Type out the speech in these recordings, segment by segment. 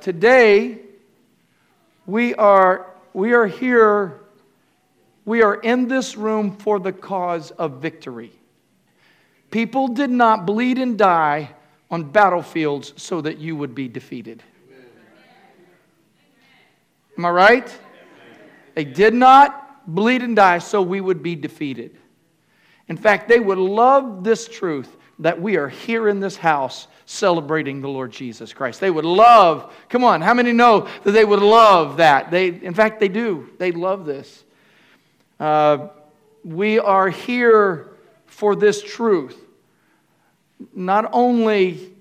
Today, we are, we are here, we are in this room for the cause of victory. People did not bleed and die on battlefields so that you would be defeated. Am I right? They did not bleed and die so we would be defeated. In fact, they would love this truth that we are here in this house celebrating the Lord Jesus Christ. They would love, come on, how many know that they would love that? They, in fact, they do. They love this. Uh, we are here for this truth. Not only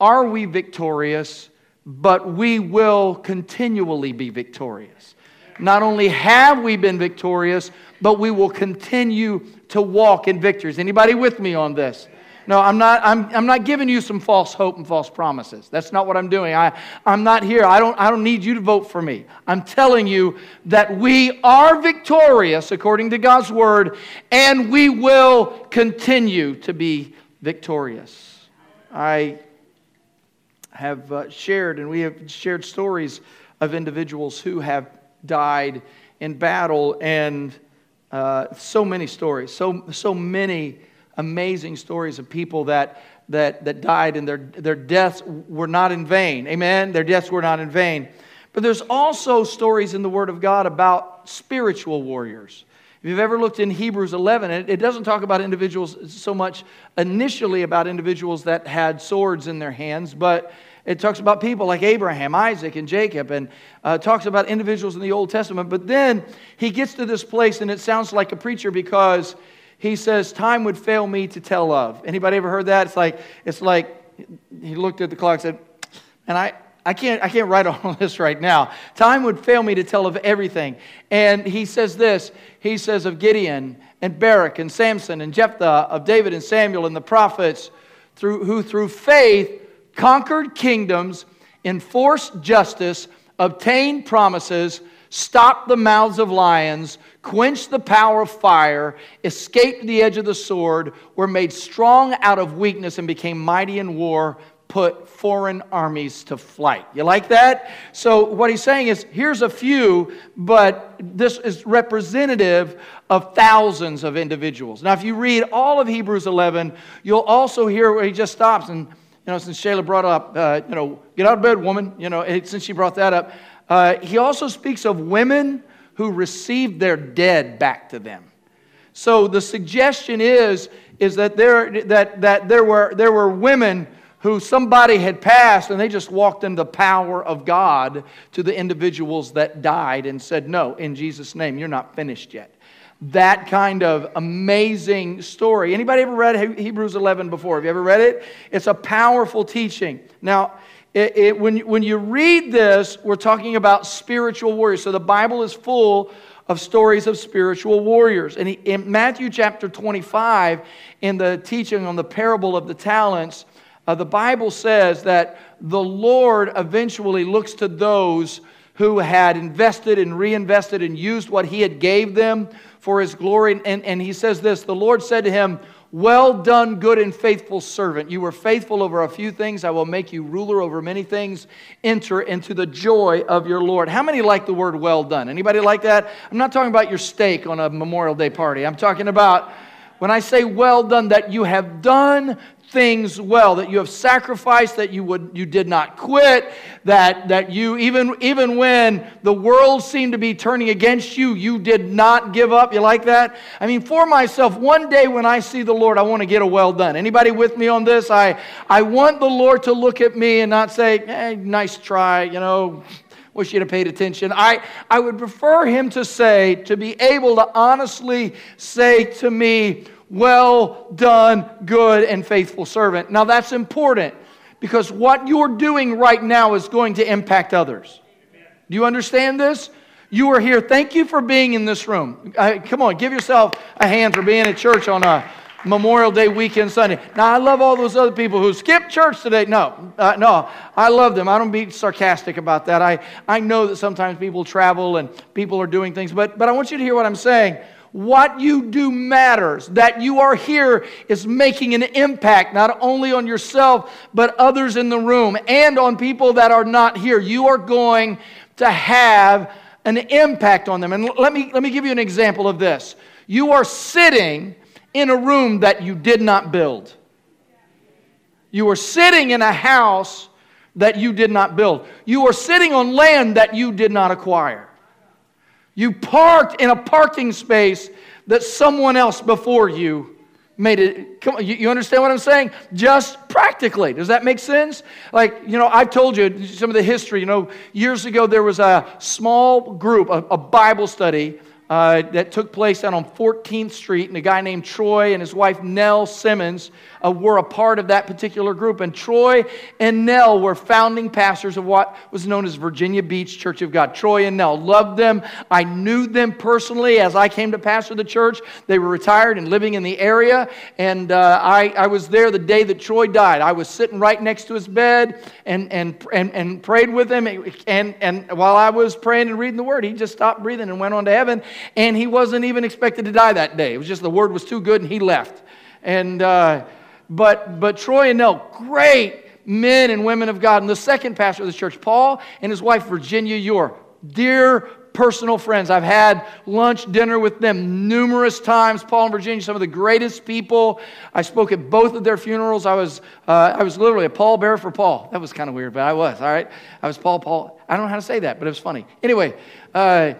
are we victorious, but we will continually be victorious. Not only have we been victorious, but we will continue to walk in victories. Anybody with me on this? No, I'm not, I'm, I'm not giving you some false hope and false promises. That's not what I'm doing. I, I'm not here. I don't, I don't need you to vote for me. I'm telling you that we are victorious according to God's word, and we will continue to be victorious. I have uh, shared, and we have shared stories of individuals who have died in battle, and uh, so many stories, so, so many amazing stories of people that, that, that died and their, their deaths were not in vain. Amen? Their deaths were not in vain. But there's also stories in the Word of God about spiritual warriors. If you've ever looked in Hebrews 11, it, it doesn't talk about individuals so much initially about individuals that had swords in their hands, but it talks about people like Abraham, Isaac, and Jacob, and uh, talks about individuals in the Old Testament. But then he gets to this place, and it sounds like a preacher because he says, Time would fail me to tell of. Anybody ever heard that? It's like, it's like he looked at the clock and said, and I, I can't, I can't write all this right now. Time would fail me to tell of everything. And he says this He says of Gideon and Barak and Samson and Jephthah, of David and Samuel and the prophets, through, who through faith conquered kingdoms, enforced justice, obtained promises, stopped the mouths of lions, quenched the power of fire, escaped the edge of the sword, were made strong out of weakness, and became mighty in war, put foreign armies to flight. You like that? So, what he's saying is here's a few, but this is representative of thousands of individuals. Now, if you read all of Hebrews 11, you'll also hear where he just stops and you know, since Shayla brought up, uh, you know, get out of bed, woman, you know, since she brought that up, uh, he also speaks of women who received their dead back to them. So the suggestion is, is that, there, that, that there, were, there were women who somebody had passed and they just walked in the power of God to the individuals that died and said, No, in Jesus' name, you're not finished yet. That kind of amazing story. Anybody ever read Hebrews 11 before? Have you ever read it? It's a powerful teaching. Now, it, it, when, when you read this, we're talking about spiritual warriors. So the Bible is full of stories of spiritual warriors. And he, in Matthew chapter 25, in the teaching on the parable of the talents, uh, the Bible says that the Lord eventually looks to those who had invested and reinvested and used what he had gave them for his glory. And, and he says this, the Lord said to him, well done, good and faithful servant. You were faithful over a few things. I will make you ruler over many things. Enter into the joy of your Lord. How many like the word well done? Anybody like that? I'm not talking about your steak on a Memorial Day party. I'm talking about when I say well done, that you have done things well, that you have sacrificed, that you, would, you did not quit, that, that you, even, even when the world seemed to be turning against you, you did not give up. You like that? I mean, for myself, one day when I see the Lord, I want to get a well done. Anybody with me on this? I, I want the Lord to look at me and not say, hey, nice try, you know, wish you'd have paid attention. I, I would prefer him to say, to be able to honestly say to me, well done, good and faithful servant. Now that's important because what you're doing right now is going to impact others. Do you understand this? You are here. Thank you for being in this room. Uh, come on, give yourself a hand for being at church on a Memorial Day weekend Sunday. Now, I love all those other people who skipped church today. No, uh, no, I love them. I don't be sarcastic about that. I, I know that sometimes people travel and people are doing things, but, but I want you to hear what I'm saying. What you do matters, that you are here is making an impact not only on yourself, but others in the room and on people that are not here. You are going to have an impact on them. And let me, let me give you an example of this. You are sitting in a room that you did not build. You are sitting in a house that you did not build. You are sitting on land that you did not acquire. You parked in a parking space that someone else before you made it. Come on, you, understand what I'm saying? Just practically. Does that make sense? Like, you know, I've told you some of the history. You know, years ago there was a small group, a, a Bible study uh, that took place out on 14th Street, and a guy named Troy and his wife Nell Simmons uh, were a part of that particular group. And Troy and Nell were founding pastors of what was known as Virginia Beach Church of God. Troy and Nell loved them. I knew them personally as I came to pastor the church. They were retired and living in the area, and uh, I, I was there the day that Troy died. I was sitting right next to his bed and, and, and, and prayed with him. And, and while I was praying and reading the word, he just stopped breathing and went on to heaven. And he wasn't even expected to die that day. It was just the word was too good and he left. And, uh, but, but Troy and Nell, great men and women of God. And the second pastor of the church, Paul and his wife, Virginia Yore, dear personal friends. I've had lunch, dinner with them numerous times. Paul and Virginia, some of the greatest people. I spoke at both of their funerals. I was, uh, I was literally a pallbearer for Paul. That was kind of weird, but I was, all right? I was Paul, Paul. I don't know how to say that, but it was funny. Anyway, uh,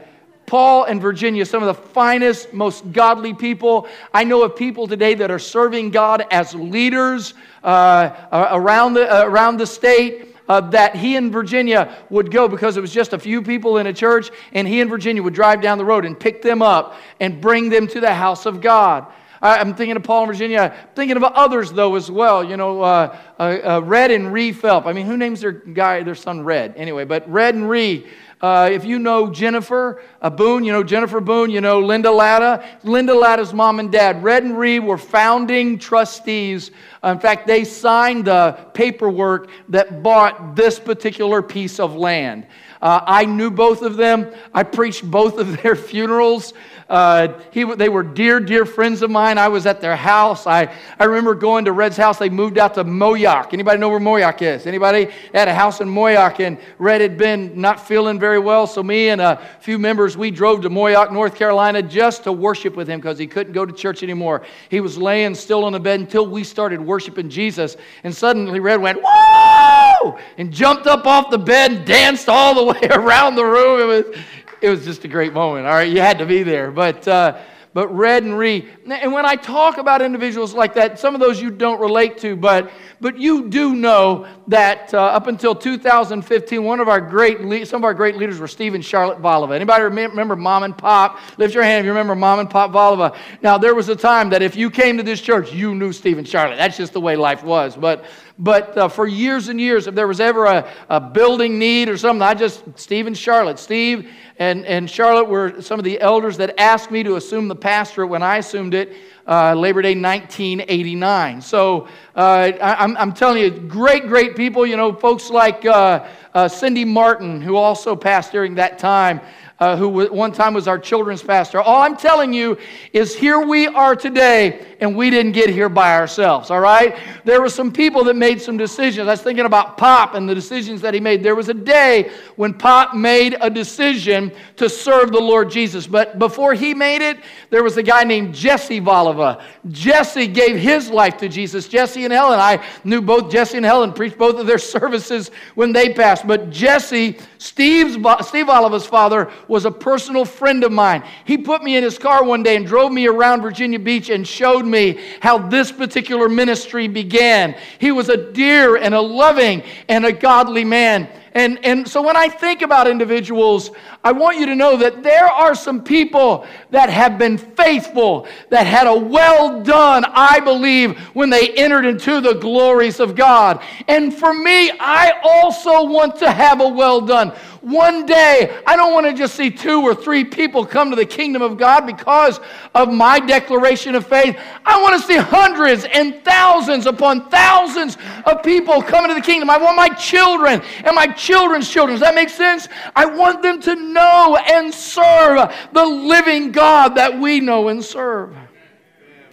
Paul and Virginia, some of the finest, most godly people. I know of people today that are serving God as leaders uh, around, the, uh, around the state. Uh, that he and Virginia would go because it was just a few people in a church, and he and Virginia would drive down the road and pick them up and bring them to the house of God. I'm thinking of Paul and Virginia. I'm thinking of others, though, as well. You know, uh, uh, uh, Red and Ree Phelps. I mean, who names their guy, their son Red? Anyway, but Red and Ree uh, if you know Jennifer uh, Boone, you know Jennifer Boone, you know Linda Latta. Linda Latta's mom and dad, Red and Reed, were founding trustees. Uh, in fact, they signed the paperwork that bought this particular piece of land. Uh, I knew both of them. I preached both of their funerals. Uh, he, they were dear, dear friends of mine. I was at their house. I, I remember going to Red's house. They moved out to Moyock. Anybody know where Moyock is? Anybody? Had a house in Moyock, and Red had been not feeling very well. So me and a few members, we drove to Moyock, North Carolina, just to worship with him because he couldn't go to church anymore. He was laying still on the bed until we started worshiping Jesus. And suddenly Red went, whoa! And jumped up off the bed and danced all the way around the room. It was, it was just a great moment. All right, you had to be there. But uh, but Red and Ree. And when I talk about individuals like that, some of those you don't relate to, but but you do know that uh, up until 2015, one of our great le- some of our great leaders were Steve and Charlotte Voliva. Anybody remember Mom and Pop? Lift your hand if you remember Mom and Pop Voliva. Now there was a time that if you came to this church, you knew Steve and Charlotte. That's just the way life was. But but uh, for years and years, if there was ever a, a building need or something, I just, Steve and Charlotte. Steve and, and Charlotte were some of the elders that asked me to assume the pastorate when I assumed it uh, Labor Day 1989. So uh, I, am telling you, great, great people. You know, folks like uh, uh, Cindy Martin, who also passed during that time uh, who one time was our children's pastor. All I'm telling you is here we are today, and we didn't get here by ourselves, all right? There were some people that made some decisions. I was thinking about Pop and the decisions that he made. There was a day when Pop made a decision to serve the Lord Jesus. But before he made it, there was a guy named Jesse Voliva. Jesse gave his life to Jesus. Jesse and Helen, I knew both Jesse and Helen, preached both of their services when they passed. But Jesse, Steve's, Steve Voliva's father, was a personal friend of mine. He put me in his car one day and drove me around Virginia Beach and showed me how this particular ministry began. He was a dear and a loving and a godly man. And, and so when I think about individuals, I want you to know that there are some people that have been faithful, that had a well done, I believe, when they entered into the glories of God. And for me, I also want to have a well done. One day, I don't want to just see two or three people come to the kingdom of God because of my declaration of faith. I want to see hundreds and thousands upon thousands of people coming to the kingdom. I want my children and my children's children. Does that make sense? I want them to know and serve the living God that we know and serve.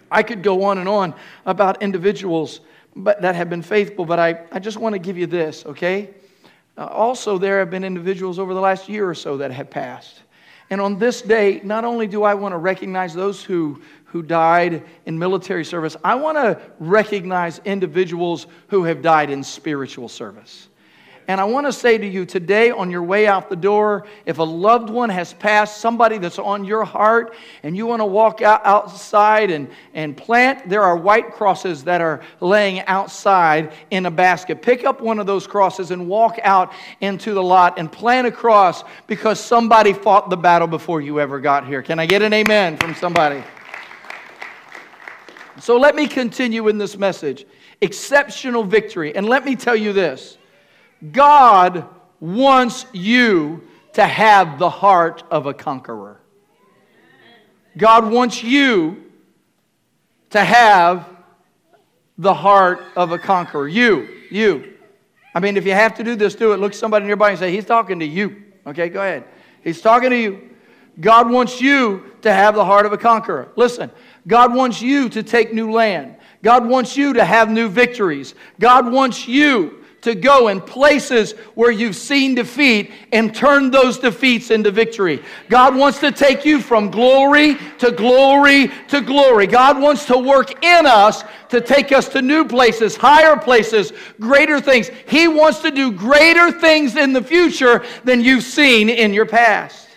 I could go on and on about individuals but, that have been faithful, but I, I just want to give you this, okay? Uh, also, there have been individuals over the last year or so that have passed. And on this day, not only do I want to recognize those who, who died in military service, I want to recognize individuals who have died in spiritual service. And I want to say to you today, on your way out the door, if a loved one has passed, somebody that's on your heart, and you want to walk out outside and, and plant, there are white crosses that are laying outside in a basket. Pick up one of those crosses and walk out into the lot and plant a cross because somebody fought the battle before you ever got here. Can I get an amen from somebody? So let me continue in this message exceptional victory. And let me tell you this. God wants you to have the heart of a conqueror. God wants you to have the heart of a conqueror. You, you. I mean, if you have to do this, do it. Look somebody nearby and say, He's talking to you. Okay, go ahead. He's talking to you. God wants you to have the heart of a conqueror. Listen, God wants you to take new land. God wants you to have new victories. God wants you to go in places where you've seen defeat and turn those defeats into victory. God wants to take you from glory to glory to glory. God wants to work in us to take us to new places, higher places, greater things. He wants to do greater things in the future than you've seen in your past.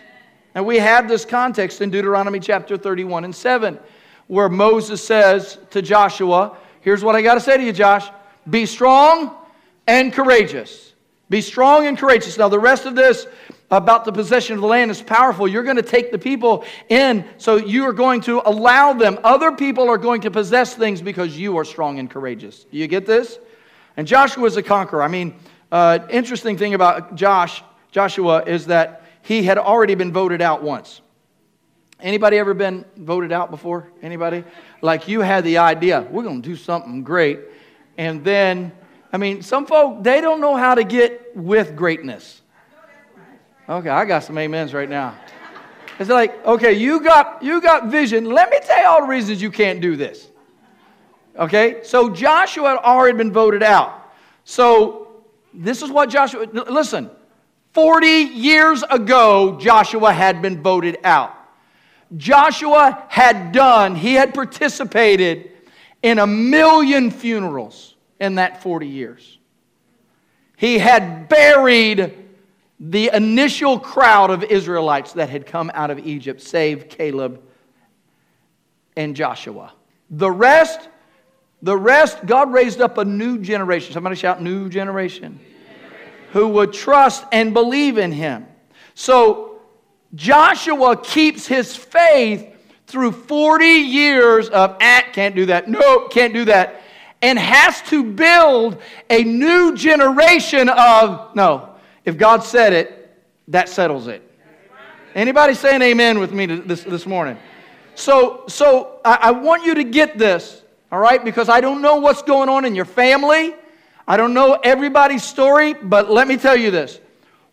And we have this context in Deuteronomy chapter 31 and 7, where Moses says to Joshua, Here's what I got to say to you, Josh be strong and courageous. Be strong and courageous. Now, the rest of this about the possession of the land is powerful. You're going to take the people in, so you are going to allow them. Other people are going to possess things because you are strong and courageous. Do you get this? And Joshua is a conqueror. I mean, uh, interesting thing about Josh, Joshua is that he had already been voted out once. Anybody ever been voted out before? Anybody? Like you had the idea, we're going to do something great, and then I mean, some folk, they don't know how to get with greatness. Okay, I got some amens right now. It's like, okay, you got you got vision. Let me tell you all the reasons you can't do this. Okay? So Joshua had already been voted out. So this is what Joshua listen. 40 years ago, Joshua had been voted out. Joshua had done, he had participated in a million funerals in that 40 years. He had buried the initial crowd of Israelites that had come out of Egypt, save Caleb and Joshua. The rest, the rest, God raised up a new generation. Somebody shout, new generation. Who would trust and believe in him. So Joshua keeps his faith through 40 years of, ah, can't do that. No, can't do that and has to build a new generation of no if god said it that settles it. Anybody saying amen with me this, this morning? So so I, I want you to get this all right? Because i don't know what's going on in your family. I don't know everybody's story but let me tell you this.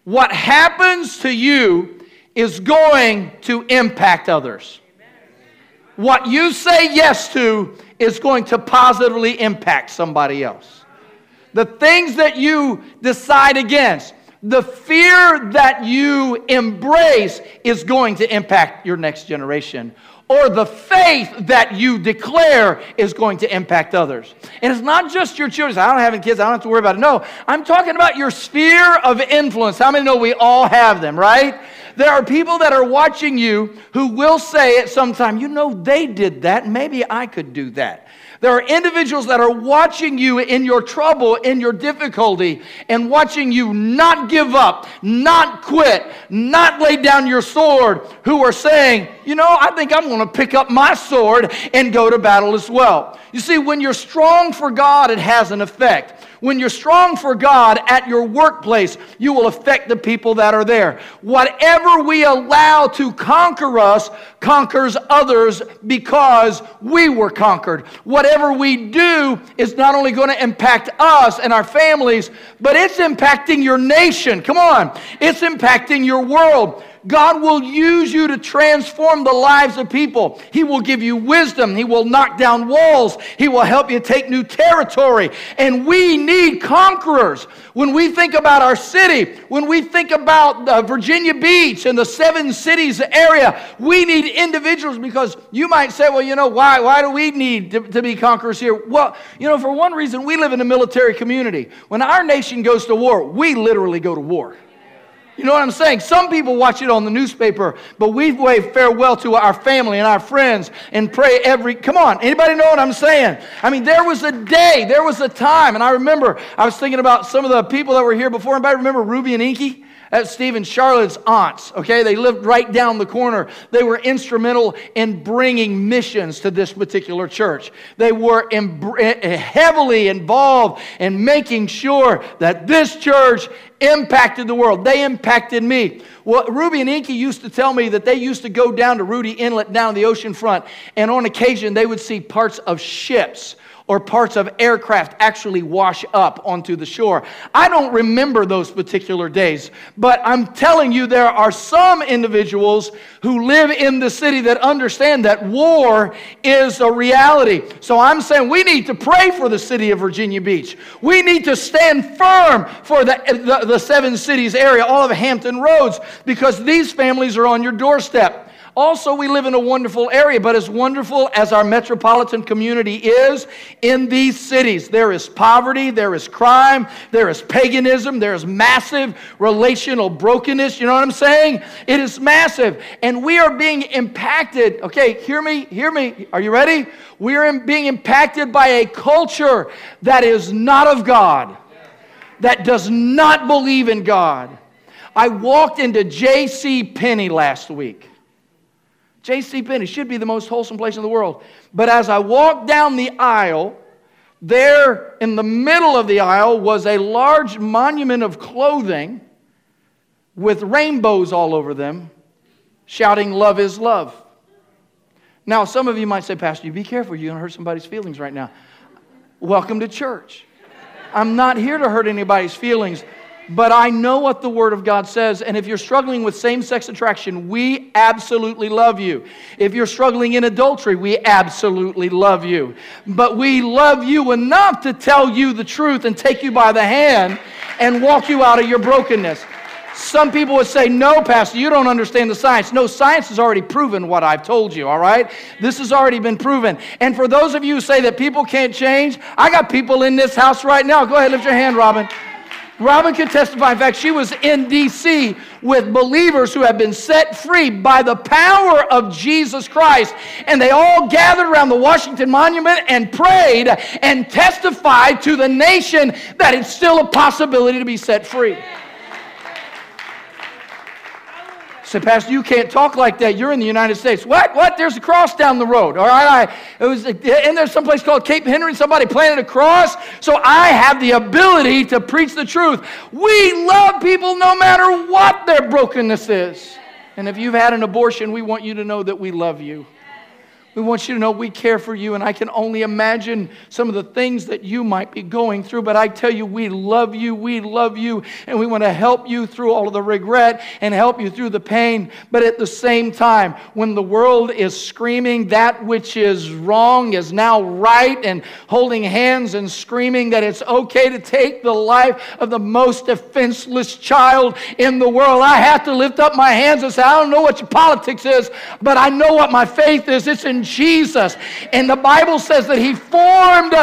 What happens to you is going to impact others. What you say yes to is going to positively impact somebody else. The things that you decide against, the fear that you embrace is going to impact your next generation. Or the faith that you declare is going to impact others. And it's not just your children. I don't have any kids, I don't have to worry about it. No, I'm talking about your sphere of influence. How many know we all have them, right? There are people that are watching you who will say at some time, you know, they did that. Maybe I could do that. There are individuals that are watching you in your trouble, in your difficulty, and watching you not give up, not quit, not lay down your sword, who are saying, you know, I think I'm going to pick up my sword and go to battle as well. You see, when you're strong for God, it has an effect. When you're strong for God at your workplace, you will affect the people that are there. Whatever we allow to conquer us conquers others because we were conquered. Whatever we do is not only going to impact us and our families, but it's impacting your nation. Come on, it's impacting your world. God will use you to transform the lives of people. He will give you wisdom. He will knock down walls. He will help you take new territory. And we need conquerors. When we think about our city, when we think about uh, Virginia Beach and the seven cities area, we need individuals because you might say, well, you know, why, why do we need to, to be conquerors here? Well, you know, for one reason, we live in a military community. When our nation goes to war, we literally go to war. You know what I'm saying? Some people watch it on the newspaper, but we wave farewell to our family and our friends and pray every. Come on, anybody know what I'm saying? I mean, there was a day, there was a time, and I remember I was thinking about some of the people that were here before. Anybody remember Ruby and Inky? That's Steve and Charlotte's aunts, okay? They lived right down the corner. They were instrumental in bringing missions to this particular church. They were eh, heavily involved in making sure that this church impacted the world. They impacted me. Well, Ruby and Inky used to tell me that they used to go down to Rudee Inlet down the ocean front, and on occasion they would see parts of ships or parts of aircraft actually wash up onto the shore. I don't remember those particular days, but I'm telling you, there are some individuals who live in the city that understand that war is a reality. So I'm saying we need to pray for the city of Virginia Beach. We need to stand firm for the, the, the seven cities area, all of Hampton Roads, because these families are on your doorstep. Also, we live in a wonderful area, but as wonderful as our metropolitan community is, in these cities, there is poverty, there is crime, there is paganism, there is massive relational brokenness. You know what I'm saying? It is massive. And we are being impacted. Okay, hear me, hear me. Are you ready? We are being impacted by a culture that is not of God, that does not believe in God. I walked into J.C. Penney last week. J.C. Penney should be the most wholesome place in the world. But as I walked down the aisle, there in the middle of the aisle was a large monument of clothing with rainbows all over them, shouting, Love is love. Now, some of you might say, Pastor, you be careful. You're going to hurt somebody's feelings right now. Welcome to church. I'm not here to hurt anybody's feelings. But I know what the Word of God says. And if you're struggling with same sex attraction, we absolutely love you. If you're struggling in adultery, we absolutely love you. But we love you enough to tell you the truth and take you by the hand and walk you out of your brokenness. Some people would say, No, Pastor, you don't understand the science. No, science has already proven what I've told you, all right? This has already been proven. And for those of you who say that people can't change, I got people in this house right now. Go ahead, lift your hand, Robin. Robin can testify. In fact, she was in D.C. with believers who have been set free by the power of Jesus Christ. And they all gathered around the Washington Monument and prayed and testified to the nation that it's still a possibility to be set free. Said, Pastor, you can't talk like that. You're in the United States. What? What? There's a cross down the road. All right. I, it was, and there's someplace called Cape Henry. Somebody planted a cross. So I have the ability to preach the truth. We love people no matter what their brokenness is. And if you've had an abortion, we want you to know that we love you. We want you to know we care for you, and I can only imagine some of the things that you might be going through. But I tell you, we love you, we love you, and we want to help you through all of the regret and help you through the pain. But at the same time, when the world is screaming that which is wrong is now right, and holding hands and screaming that it's okay to take the life of the most defenseless child in the world, I have to lift up my hands and say, I don't know what your politics is, but I know what my faith is. It's in Jesus. And the Bible says that He formed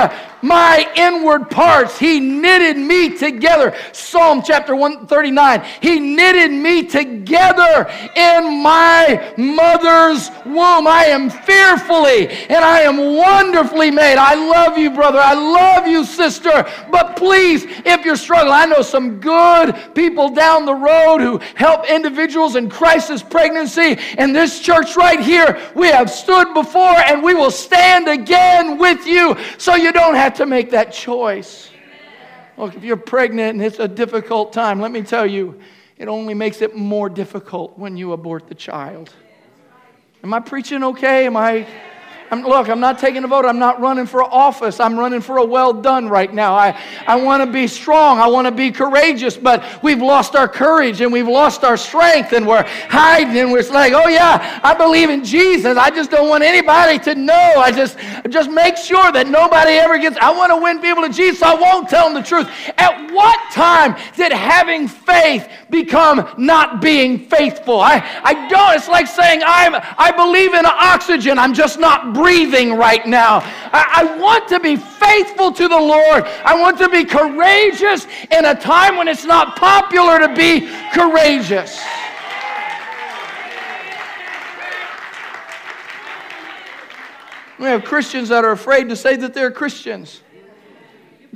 my inward parts. He knitted me together. Psalm chapter 139. He knitted me together in my mother's womb. I am fearfully and I am wonderfully made. I love you, brother. I love you, sister. But please, if you're struggling, I know some good people down the road who help individuals in crisis pregnancy. In this church right here, we have stood before and we will stand again with you so you don't have to make that choice. Look, if you're pregnant and it's a difficult time, let me tell you, it only makes it more difficult when you abort the child. Am I preaching okay? Am I. I'm, look, I'm not taking a vote. I'm not running for office. I'm running for a well done right now. I, I want to be strong. I want to be courageous, but we've lost our courage and we've lost our strength and we're hiding and we're like, oh yeah, I believe in Jesus. I just don't want anybody to know. I just, just make sure that nobody ever gets, I want to win people to Jesus. So I won't tell them the truth. At what time did having faith become not being faithful? I, I don't. It's like saying, I'm, I believe in oxygen. I'm just not breathing right now. I, I want to be faithful to the Lord. I want to be courageous in a time when it's not popular to be courageous. We have Christians that are afraid to say that they're Christians.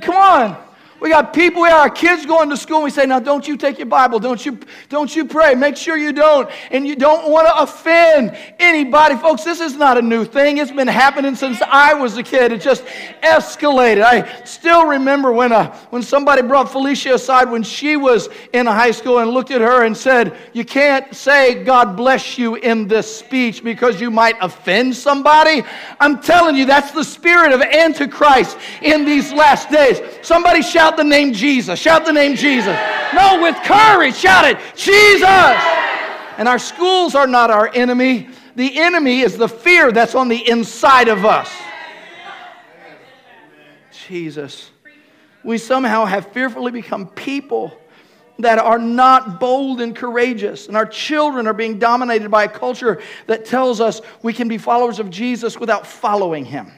Come on. We got people, we our kids going to school, and we say, now don't you take your Bible, don't you, don't you pray, make sure you don't, and you don't want to offend anybody. Folks, this is not a new thing. It's been happening since I was a kid. It just escalated. I still remember when, uh, when somebody brought Felicia aside when she was in high school and looked at her and said, you can't say God bless you in this speech because you might offend somebody. I'm telling you, that's the spirit of Antichrist in these last days. Somebody shout Shout the name Jesus. Shout the name Jesus. No, with courage. Shout it. Jesus. And our schools are not our enemy. The enemy is the fear that's on the inside of us. Jesus. We somehow have fearfully become people that are not bold and courageous. And our children are being dominated by a culture that tells us we can be followers of Jesus without following him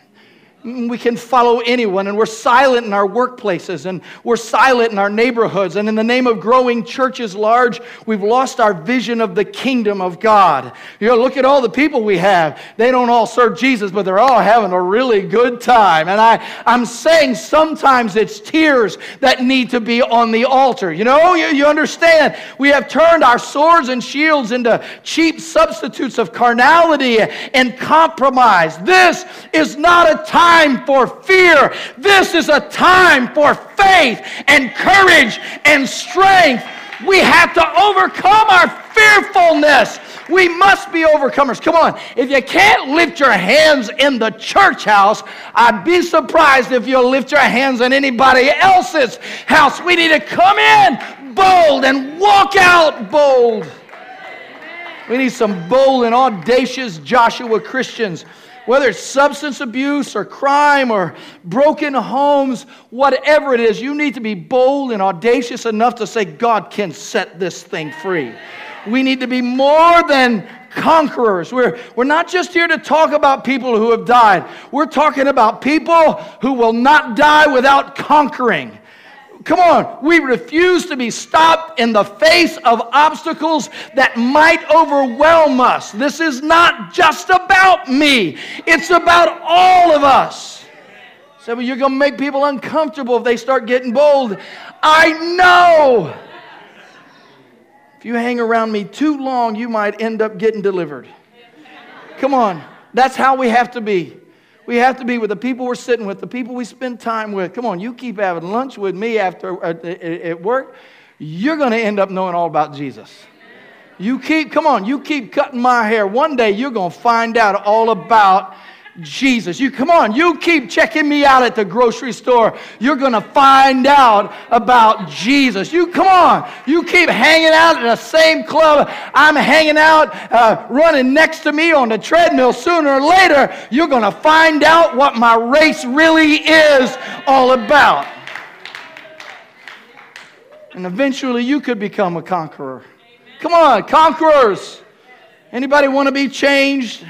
we can follow anyone, and we're silent in our workplaces, and we're silent in our neighborhoods. And in the name of growing churches large, we've lost our vision of the kingdom of God. You know, look at all the people we have. They don't all serve Jesus, but they're all having a really good time. And I, I'm saying sometimes it's tears that need to be on the altar. You know, you, you understand? We have turned our swords and shields into cheap substitutes of carnality and compromise. This is not a time time for fear. This is a time for faith and courage and strength. We have to overcome our fearfulness. We must be overcomers. Come on. If you can't lift your hands in the church house, I'd be surprised if you'll lift your hands in anybody else's house. We need to come in bold and walk out bold. We need some bold and audacious Joshua Christians whether it's substance abuse or crime or broken homes, whatever it is, you need to be bold and audacious enough to say, God can set this thing free. We need to be more than conquerors. We're, we're not just here to talk about people who have died, we're talking about people who will not die without conquering. Come on, we refuse to be stopped in the face of obstacles that might overwhelm us. This is not just about me, it's about all of us. So you're going to make people uncomfortable if they start getting bold. I know. If you hang around me too long, you might end up getting delivered. Come on, that's how we have to be. We have to be with the people we're sitting with, the people we spend time with. Come on, you keep having lunch with me after uh, at work, you're going to end up knowing all about Jesus. You keep, come on, you keep cutting my hair. One day you're going to find out all about Jesus. You come on, you keep checking me out at the grocery store. You're going to find out about Jesus. You come on, you keep hanging out in the same club I'm hanging out, uh, running next to me on the treadmill. Sooner or later, you're going to find out what my race really is all about. And eventually, you could become a conqueror. Come on, conquerors. Anybody want to be changed?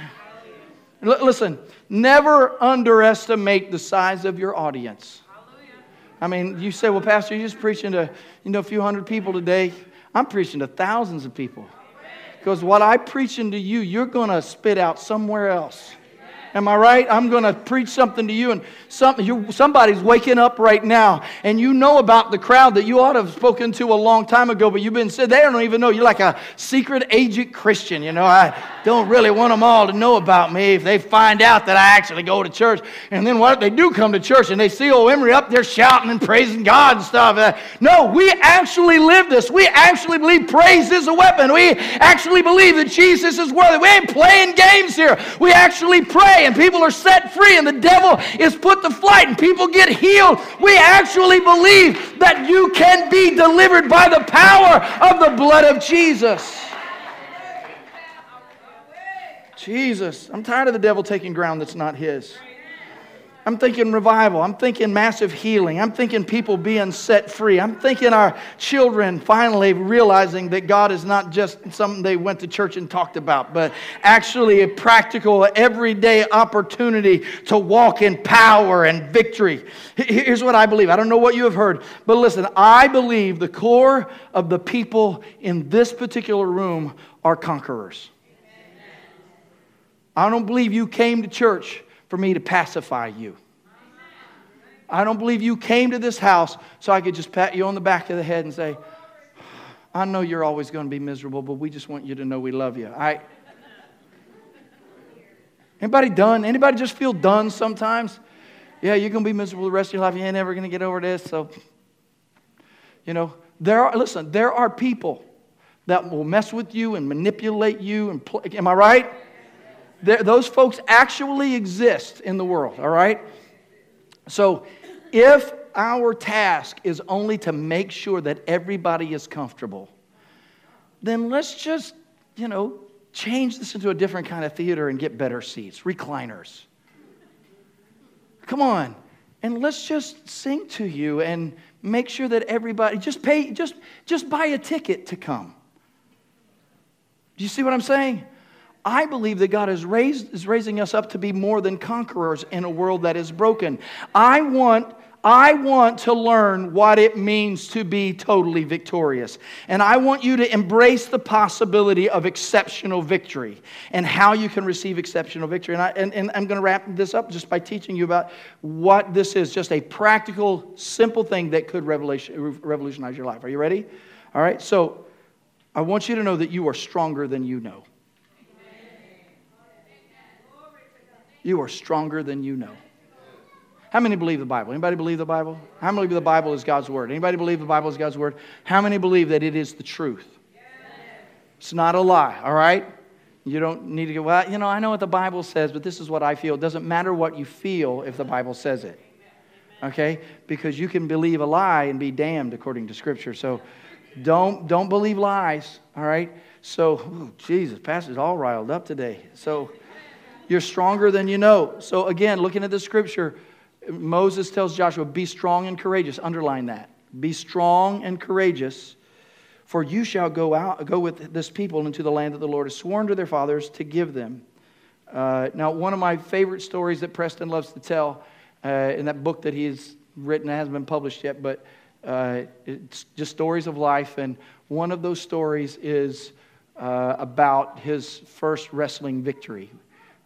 L- listen, Never underestimate the size of your audience. I mean, you say, well, Pastor, you're just preaching to you know, a few hundred people today. I'm preaching to thousands of people. Because what I preaching to you, you're going to spit out somewhere else. Am I right? I'm going to preach something to you, and some, somebody's waking up right now, and you know about the crowd that you ought to have spoken to a long time ago, but you've been said they don't even know. You're like a secret agent Christian. You know, I don't really want them all to know about me if they find out that I actually go to church. And then what if they do come to church and they see old Emery up there shouting and praising God and stuff. Uh, no, we actually live this. We actually believe praise is a weapon. We actually believe that Jesus is worthy. We ain't playing games here. We actually pray and people are set free and the devil is put to flight and people get healed. We actually believe that you can be delivered by the power of the blood of Jesus. Jesus, I'm tired of the devil taking ground that's not his. I'm thinking revival. I'm thinking massive healing. I'm thinking people being set free. I'm thinking our children finally realizing that God is not just something they went to church and talked about, but actually a practical, everyday opportunity to walk in power and victory. Here's what I believe. I don't know what you have heard, but listen, I believe the core of the people in this particular room are conquerors. I don't believe you came to church for me to pacify you. I don't believe you came to this house so I could just pat you on the back of the head and say, I know you're always going to be miserable, but we just want you to know we love you. I Anybody done? Anybody just feel done sometimes? Yeah, you're going to be miserable the rest of your life. You ain't ever going to get over this. So, you know, there are, listen, there are people that will mess with you and manipulate you. And play, am I right? There, those folks actually exist in the world, all right? So if our task is only to make sure that everybody is comfortable, then let's just, you know, change this into a different kind of theater and get better seats, recliners. Come on. And let's just sing to you and make sure that everybody just pay just just buy a ticket to come. Do you see what I'm saying? I believe that God is, raised, is raising us up to be more than conquerors in a world that is broken. I want I want to learn what it means to be totally victorious. And I want you to embrace the possibility of exceptional victory and how you can receive exceptional victory. And, I, I'm going to wrap this up just by teaching you about what this is just a practical, simple thing that could revolutionize your life. Are you ready? All right. So I want you to know that you are stronger than you know. You are stronger than you know. How many believe the Bible? Anybody believe the Bible? How many believe the Bible is God's word? Anybody believe the Bible is God's word? How many believe that it is the truth? It's not a lie, all right? You don't need to go, well, you know, I know what the Bible says, but this is what I feel. It doesn't matter what you feel if the Bible says it. Okay? Because you can believe a lie and be damned according to Scripture. So don't, don't believe lies, all right? So, ooh, Jesus, Pastor's all riled up today. So, you're stronger than you know. So, again, looking at the scripture, Moses tells Joshua, Be strong and courageous. Underline that. Be strong and courageous, for you shall go out, go with this people into the land that the Lord has sworn to their fathers to give them. Uh, now, one of my favorite stories that Preston loves to tell uh, in that book that he has written, hasn't been published yet, but uh, it's just stories of life. And one of those stories is uh, about his first wrestling victory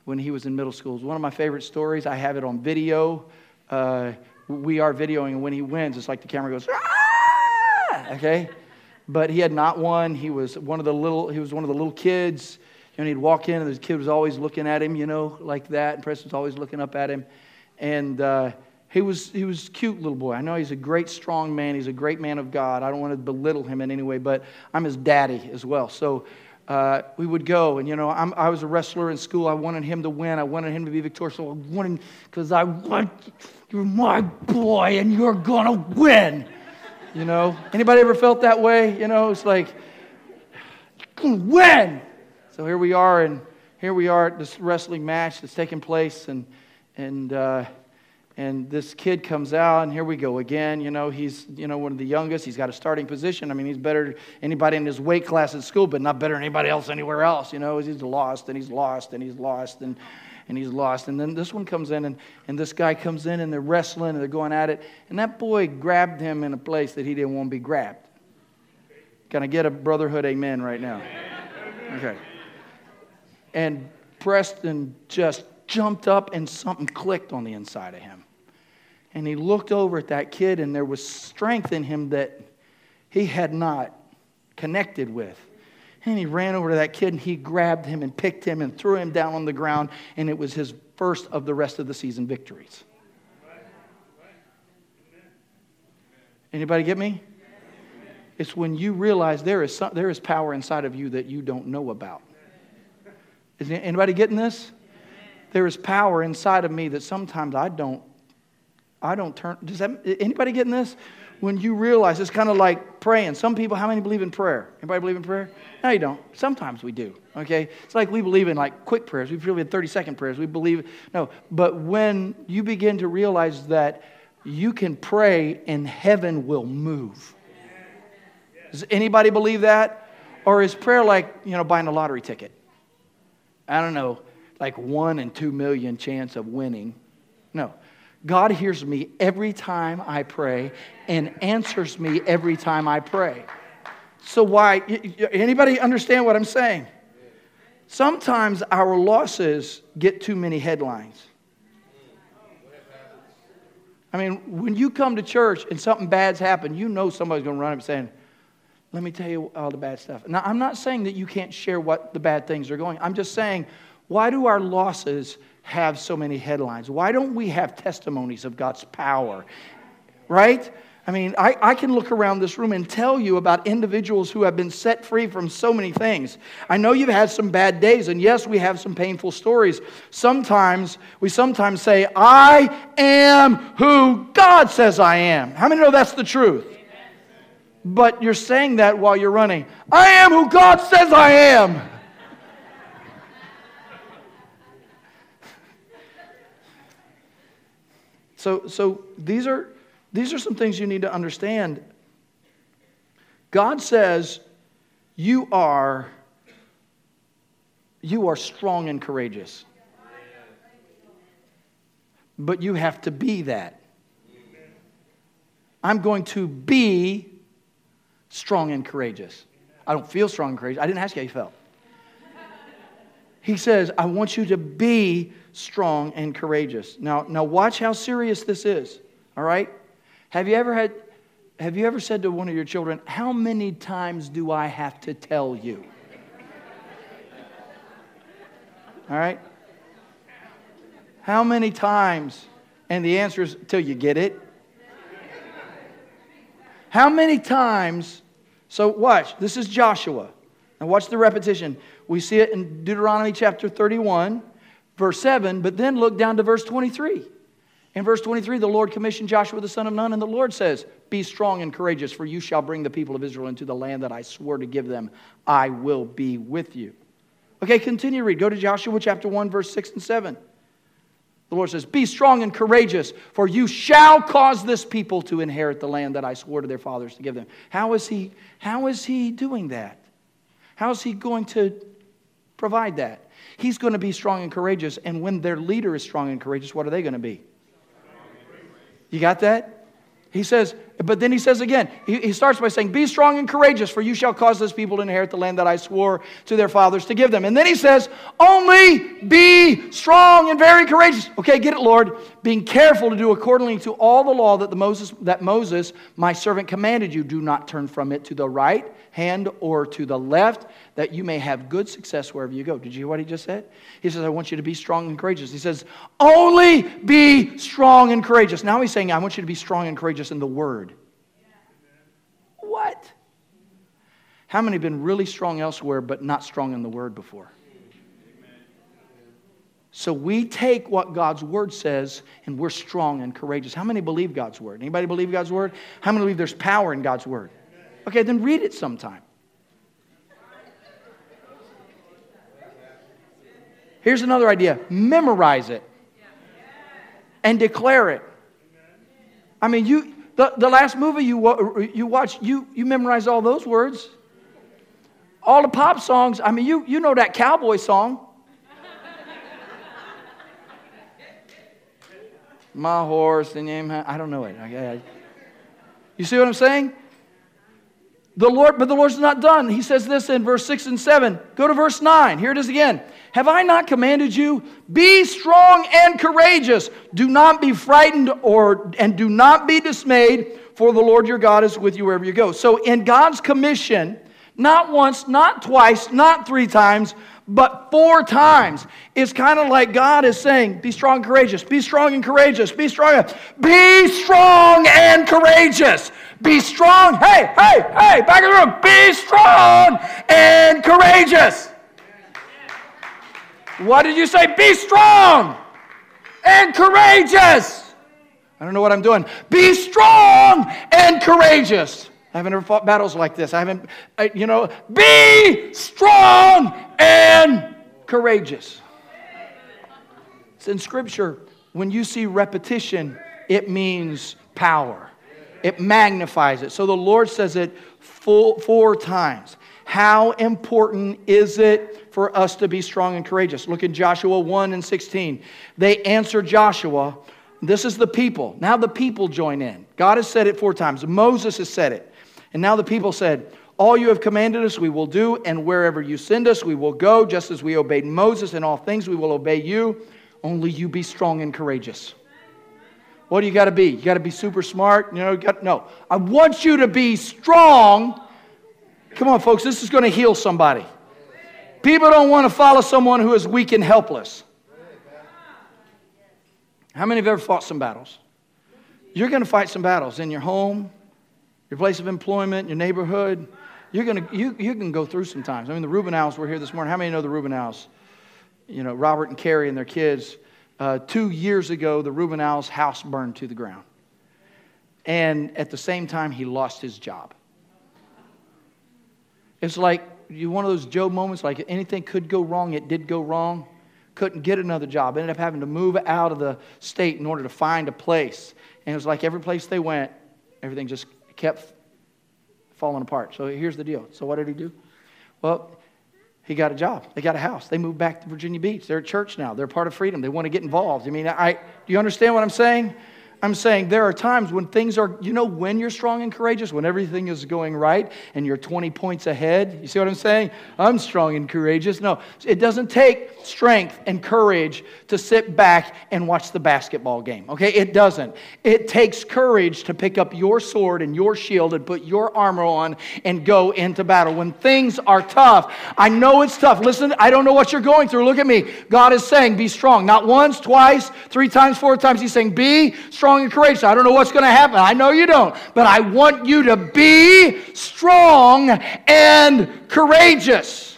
when he was in middle school. It's one of my favorite stories. I have it on video. Uh, we are videoing, and when he wins, it's like the camera goes, ah! okay? But he had not won. He was one of the little. He was one of the little kids. Know, he'd walk in, and the kid was always looking at him, you know, like that. And Preston was always looking up at him, and uh, he was he was cute little boy. I know he's a great, strong man. He's a great man of God. I don't want to belittle him in any way, but I'm his daddy as well. So uh, we would go. And, you know, I'm, i was a wrestler in school. I wanted him to win. I wanted him to be victorious. So I wanted, because I want, you're my boy and you're going to win. You know, anybody ever felt that way? You know, it's like, you're win. So here we are, and here we are at this wrestling match that's taking place. And, and, uh, and this kid comes out and here we go again you know he's you know one of the youngest he's got a starting position i mean he's better anybody in his weight class at school but not better than anybody else anywhere else you know he's lost and he's lost and he's lost and and he's lost. And then this one comes in, and, and this guy comes in, and they're wrestling, and they're going at it. And that boy grabbed him in a place that he didn't want to be grabbed. Can I get a brotherhood amen right now? Okay. And Preston just jumped up, and something clicked on the inside of him. And he looked over at that kid, and there was strength in him that he had not connected with. And he ran over to that kid and he grabbed him and picked him and threw him down on the ground. And it was his first of the rest of the season victories. Anybody get me? It's when you realize there is, some, there is power inside of you that you don't know about. Is anybody getting this? There is power inside of me that sometimes I don't, I don't turn. Does that, anybody getting this? when you realize it's kind of like praying. Some people, how many believe in prayer? Anybody believe in prayer? No, you don't. Sometimes we do. Okay? It's like we believe in like quick prayers. We believe in 30 second prayers. We believe, no. But when you begin to realize that you can pray and heaven will move. Does anybody believe that? Or is prayer like, you know, buying a lottery ticket? I don't know, like one in two million chance of winning. No. God hears me every time I pray and answers me every time I pray. So why anybody understand what I'm saying? Sometimes our losses get too many headlines. I mean, when you come to church and something bad's happened, you know somebody's going to run up and saying, "Let me tell you all the bad stuff." Now, I'm not saying that you can't share what the bad things are going. I'm just saying, why do our losses have so many headlines? Why don't we have testimonies of God's power? Right? I mean, I, I can look around this room and tell you about individuals who have been set free from so many things. I know you've had some bad days, and yes, we have some painful stories. Sometimes, we sometimes say, I am who God says I am. How many know that's the truth? But you're saying that while you're running. I am who God says I am. So, so these, are, these are some things you need to understand. God says you are, you are strong and courageous. But you have to be that. I'm going to be strong and courageous. I don't feel strong and courageous. I didn't ask you how you felt. He says, I want you to be strong and courageous. Now, now watch how serious this is. All right? Have you ever had have you ever said to one of your children, How many times do I have to tell you? All right? How many times? And the answer is till you get it. How many times? So, watch. This is Joshua. Now, watch the repetition. We see it in Deuteronomy chapter 31 verse 7, but then look down to verse 23. In verse 23, the Lord commissioned Joshua the son of Nun, and the Lord says, Be strong and courageous, for you shall bring the people of Israel into the land that I swore to give them. I will be with you. Okay, continue read. Go to Joshua chapter 1, verse 6 and 7. The Lord says, Be strong and courageous, for you shall cause this people to inherit the land that I swore to their fathers to give them. How is he, how is he doing that? How is he going to provide that? He's going to be strong and courageous. And when their leader is strong and courageous, what are they going to be? You got that? He says, but then he says again, he, starts by saying, Be strong and courageous, for you shall cause this people to inherit the land that I swore to their fathers to give them. And then he says, Only be strong and very courageous. Okay, get it, Lord. Being careful to do accordingly to all the law that, the Moses, that Moses, my servant, commanded you. Do not turn from it to the right hand or to the left, that you may have good success wherever you go. Did you hear what he just said? He says, I want you to be strong and courageous. He says, only be strong and courageous. Now he's saying, I want you to be strong and courageous in the word. What? How many have been really strong elsewhere but not strong in the word before? So we take what God's word says and we're strong and courageous. How many believe God's word? Anybody believe God's word? How many believe there's power in God's word? Okay, then read it sometime. Here's another idea memorize it and declare it. I mean, you, the, the last movie you, you watched, you, you memorized all those words. All the pop songs, I mean, you, you know that cowboy song. my horse, and I don't know it. You see what I'm saying? The Lord, but the Lord's not done. He says this in verse 6 and 7. Go to verse 9. Here it is again. Have I not commanded you? Be strong and courageous. Do not be frightened or and do not be dismayed, for the Lord your God is with you wherever you go. So in God's commission, not once, not twice, not three times, but four times. It's kind of like God is saying, Be strong and courageous, be strong and courageous, be strong, be strong and courageous. Be strong. Hey, hey, hey, back in the room. Be strong and courageous. What did you say? Be strong and courageous. I don't know what I'm doing. Be strong and courageous. I haven't ever fought battles like this. I haven't, I, you know, be strong and courageous. It's in Scripture. When you see repetition, it means power, it magnifies it. So the Lord says it four times. How important is it for us to be strong and courageous? Look in Joshua 1 and 16. They answer Joshua. This is the people. Now the people join in. God has said it four times. Moses has said it. And now the people said, All you have commanded us, we will do, and wherever you send us, we will go, just as we obeyed Moses. In all things, we will obey you. Only you be strong and courageous. What do you got to be? You got to be super smart. You know, you got, no. I want you to be strong. Come on, folks, this is going to heal somebody. People don't want to follow someone who is weak and helpless. How many have ever fought some battles? You're going to fight some battles in your home, your place of employment, your neighborhood. You're gonna, you, you can go through sometimes. I mean, the Rubenows were here this morning. How many know the Rubenows? You know, Robert and Carrie and their kids. Uh, two years ago, the Rubenows' house burned to the ground. And at the same time, he lost his job. It's like you one of those Job moments, like anything could go wrong, it did go wrong. Couldn't get another job. Ended up having to move out of the state in order to find a place. And it was like every place they went, everything just kept falling apart. So here's the deal. So what did he do? Well, he got a job. They got a house. They moved back to Virginia Beach. They're at church now. They're part of freedom. They want to get involved. I mean, I, do you understand what I'm saying? I'm saying there are times when things are, you know, when you're strong and courageous, when everything is going right and you're 20 points ahead. You see what I'm saying? I'm strong and courageous. No, it doesn't take strength and courage to sit back and watch the basketball game, okay? It doesn't. It takes courage to pick up your sword and your shield and put your armor on and go into battle. When things are tough, I know it's tough. Listen, I don't know what you're going through. Look at me. God is saying, be strong. Not once, twice, three times, four times. He's saying, be strong strong and courageous. I don't know what's going to happen. I know you don't. But I want you to be strong and courageous.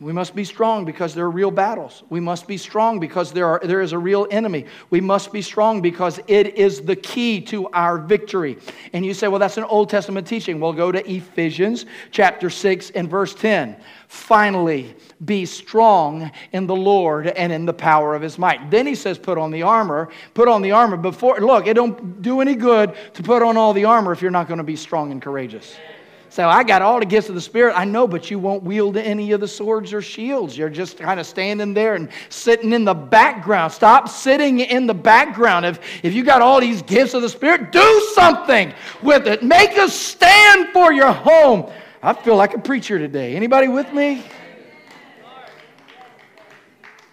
We must be strong because there are real battles. We must be strong because there, are, there is a real enemy. We must be strong because it is the key to our victory. And you say, well, that's an Old Testament teaching. We'll go to Ephesians chapter 6 and verse 10. Finally, be strong in the Lord and in the power of his might. Then he says, put on the armor. Put on the armor before. Look, it don't do any good to put on all the armor if you're not going to be strong and courageous. So I got all the gifts of the Spirit. I know, but you won't wield any of the swords or shields. You're just kind of standing there and sitting in the background. Stop sitting in the background. If, if you got all these gifts of the Spirit, do something with it. Make a stand for your home. I feel like a preacher today. Anybody with me?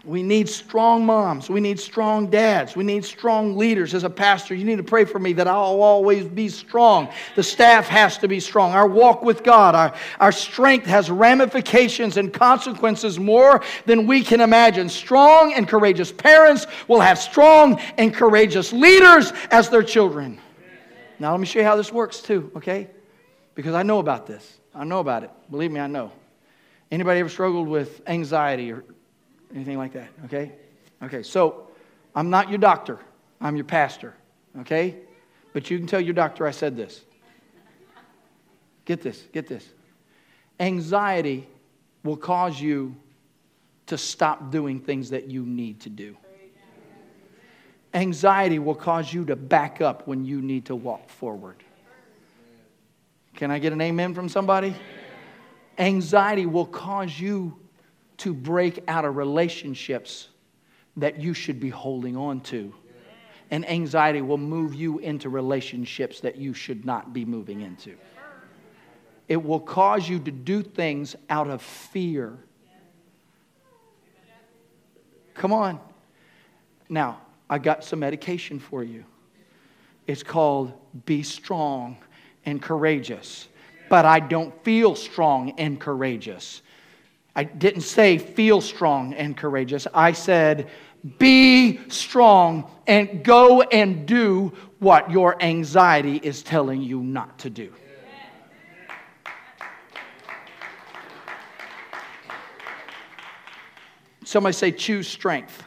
We need strong moms. We need strong dads. We need strong leaders. As a pastor, you need to pray for me that I'll always be strong. The staff has to be strong. Our walk with God, our, our strength has ramifications and consequences more than we can imagine. Strong and courageous parents will have strong and courageous leaders as their children. Now, let me show you how this works, too, okay? Because I know about this. I know about it. Believe me, I know. Anybody ever struggled with anxiety or anything like that, okay? Okay, so I'm not your doctor, I'm your pastor, okay? But you can tell your doctor I said this. Get this, get this. Anxiety will cause you to stop doing things that you need to do. Anxiety will cause you to back up when you need to walk forward. Can I get an amen from somebody? Anxiety will cause you to break out of relationships that you should be holding on to and anxiety will move you into relationships that you should not be moving into. It will cause you to do things out of fear. Come on. Now, I got some medication for you. It's called Be Strong and Courageous. But I don't feel strong and courageous. I didn't say feel strong and courageous. I said be strong and go and do what your anxiety is telling you not to do. Somebody say, choose strength.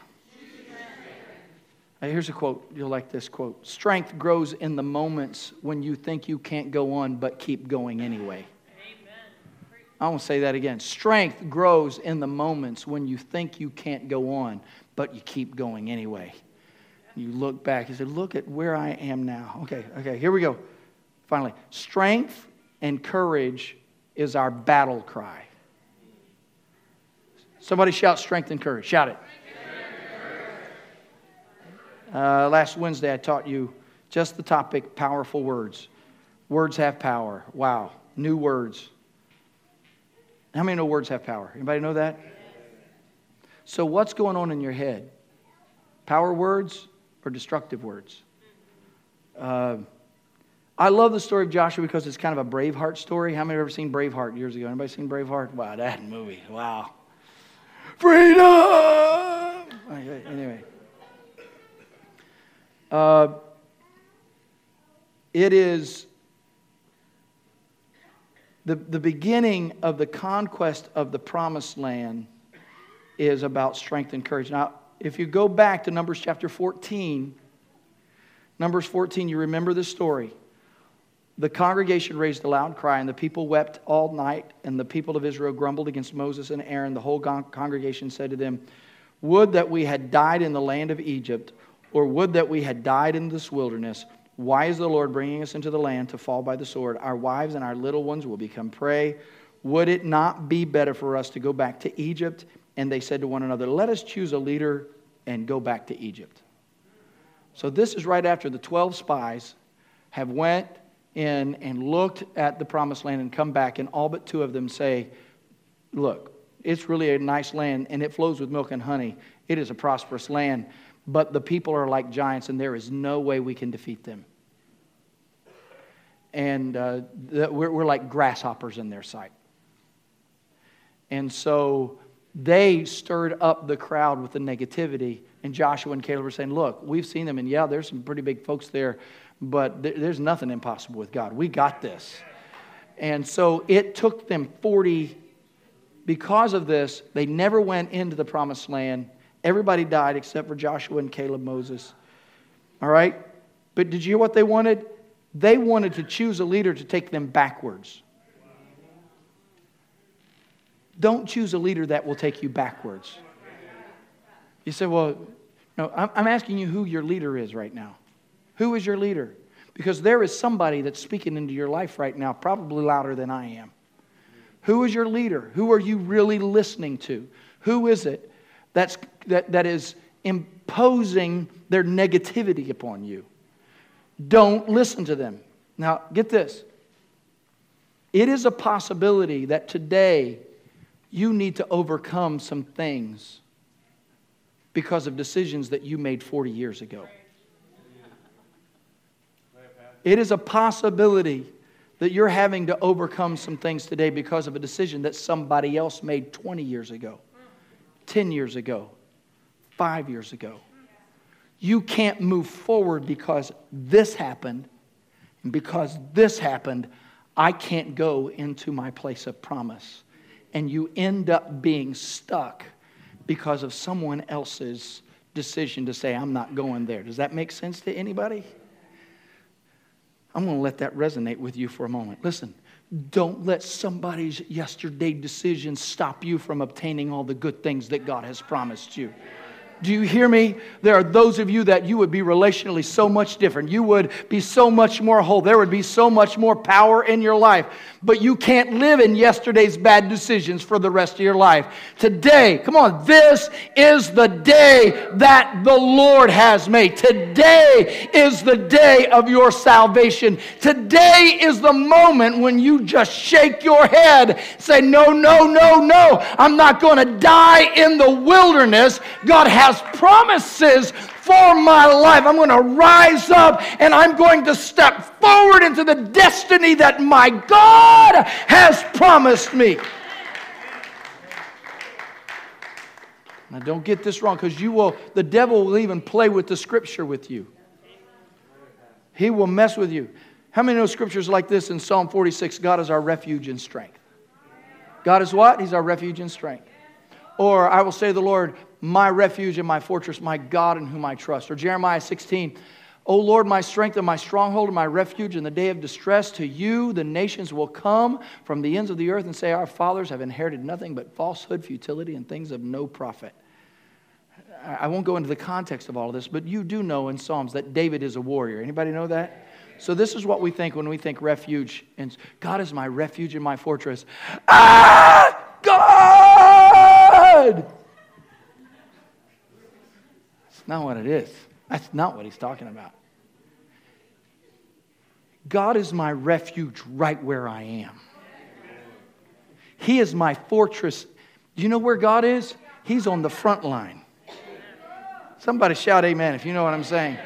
Here's a quote. You'll like this quote. Strength grows in the moments when you think you can't go on but keep going anyway. I want to say that again. Strength grows in the moments when you think you can't go on but you keep going anyway. You look back, you say, Look at where I am now. Okay, okay, here we go. Finally, strength and courage is our battle cry. Somebody shout strength and courage. Shout it. Uh, last Wednesday, I taught you just the topic powerful words. Words have power. Wow. New words. How many know words have power? Anybody know that? So, what's going on in your head? Power words or destructive words? Uh, I love the story of Joshua because it's kind of a Braveheart story. How many have ever seen Braveheart years ago? Anybody seen Braveheart? Wow, that movie. Wow. Freedom! Anyway. Uh, it is the, the beginning of the conquest of the promised land is about strength and courage. Now, if you go back to Numbers chapter 14, Numbers 14, you remember the story. The congregation raised a loud cry, and the people wept all night, and the people of Israel grumbled against Moses and Aaron. The whole congregation said to them, Would that we had died in the land of Egypt, or would that we had died in this wilderness. Why is the Lord bringing us into the land to fall by the sword? Our wives and our little ones will become prey. Would it not be better for us to go back to Egypt? and they said to one another, Let us choose a leader and go back to Egypt. So this is right after the 12 spies have went in and looked at the promised land and come back, and all but two of them say, Look, it's really a nice land and it flows with milk and honey. It is a prosperous land, but the people are like giants and there is no way we can defeat them. And uh, we're, we're like grasshoppers in their sight. And so they stirred up the crowd with the negativity. And Joshua and Caleb were saying, Look, we've seen them, and yeah, there's some pretty big folks there, but there's nothing impossible with God. We got this. And so it took them 40. Because of this, they never went into the promised land. Everybody died except for Joshua and Caleb Moses. All right? But did you hear what they wanted? They wanted to choose a leader to take them backwards. Don't choose a leader that will take you backwards. You say, well, no, I'm asking you who your leader is right now. Who is your leader? Because there is somebody that's speaking into your life right now, probably louder than I am. Who is your leader? Who are you really listening to? Who is it that's, that, that is imposing their negativity upon you? Don't listen to them. Now, get this. It is a possibility that today you need to overcome some things because of decisions that you made 40 years ago. It is a possibility that you're having to overcome some things today because of a decision that somebody else made 20 years ago, 10 years ago, five years ago. You can't move forward because this happened, and because this happened, I can't go into my place of promise and you end up being stuck because of someone else's decision to say, I'm not going there. Does that make sense to anybody? I'm going to let that resonate with you for a moment. Listen, don't let somebody's yesterday decision stop you from obtaining all the good things that God has promised you. Do you hear me? There are those of you that you would be relationally so much different. You would be so much more whole. There would be so much more power in your life. But you can't live in yesterday's bad decisions for the rest of your life. Today, come on, this is the day that the Lord has made. Today is the day of your salvation. Today is the moment when you just shake your head, say, No, no, no, no. I'm not going to die in the wilderness. God has promises for my life. I'm going to rise up and I'm going to step forward into the destiny that my God has promised me. Now, don't get this wrong because you will, the devil will even play with the scripture with you. He will mess with you. How many know scriptures like this in Psalm 46? God is our refuge and strength. God is what? He's our refuge and strength. Or I will say to the Lord, my refuge and my fortress, my God in whom I trust. Or Jeremiah 16, O Lord, my strength and my stronghold and my refuge in the day of distress, to you the nations will come from the ends of the earth and say, Our fathers have inherited nothing but falsehood, futility, and things of no profit. I won't go into the context of all of this, but you do know in Psalms that David is a warrior. Anybody know that? So this is what we think when we think refuge. And God is my refuge and my fortress. Ah, God! That's not what it is. That's not what he's talking about. God is my refuge right where I am. He is my fortress. Do you know where God is? He's on the front line. Somebody shout amen if you know what I'm saying.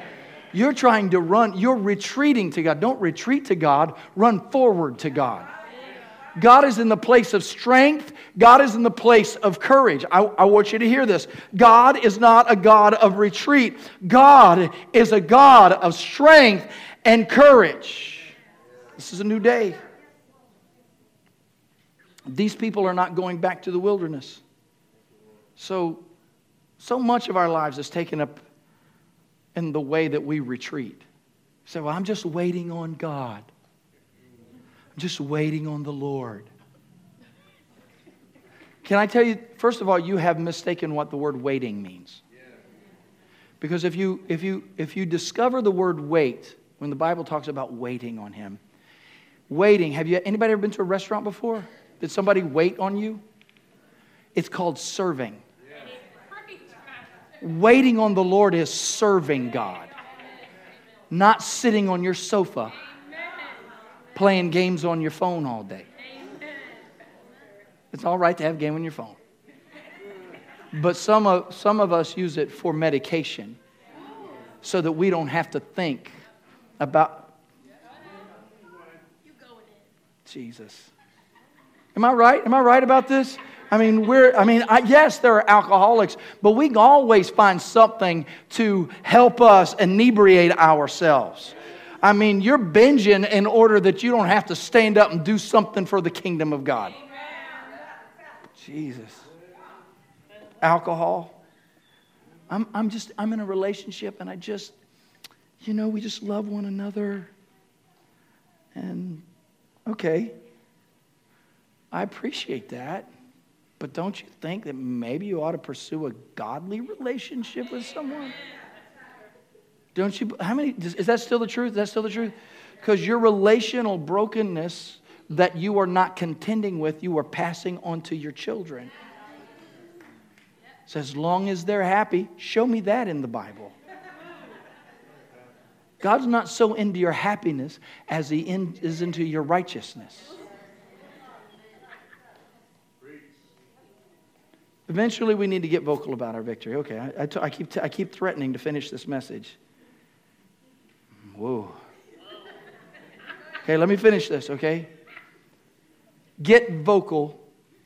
You're trying to run, you're retreating to God. Don't retreat to God, run forward to God. God is in the place of strength. God is in the place of courage. I, I, want you to hear this. God is not a God of retreat, God is a God of strength and courage. This is a new day. These people are not going back to the wilderness. So so much of our lives is taken up in the way that we retreat. Say, well, I'm just waiting on God. Just waiting on the Lord. Can I tell you, first of all, you have mistaken what the word waiting means. Because if you, if you, if you discover the word wait, when the Bible talks about waiting on Him, waiting, have you, anybody ever been to a restaurant before? Did somebody wait on you? It's called serving. Waiting on the Lord is serving God, not sitting on your sofa playing games on your phone all day. It's all right to have a game on your phone. But some of, some of us use it for medication so that we don't have to think about. Jesus. Am I right? Am I right about this? I mean, we're, I mean, I, yes, there are alcoholics, but we always find something to help us inebriate ourselves. I mean, you're binging in order that you don't have to stand up and do something for the kingdom of God. Jesus. Alcohol. I'm, I'm just, I'm in a relationship and I just, you know, we just love one another. And okay, I appreciate that. But don't you think that maybe you ought to pursue a godly relationship with someone? Don't you? How many? Is that still the truth? Is that still the truth? Because your relational brokenness that you are not contending with, you are passing on to your children. So as long as they're happy, show me that in the Bible. God's not so into your happiness as He in, is into your righteousness. Eventually, we need to get vocal about our victory. Okay, I, I, t- I keep, t- I keep threatening to finish this message. Whoa. Okay, let me finish this, okay? Get vocal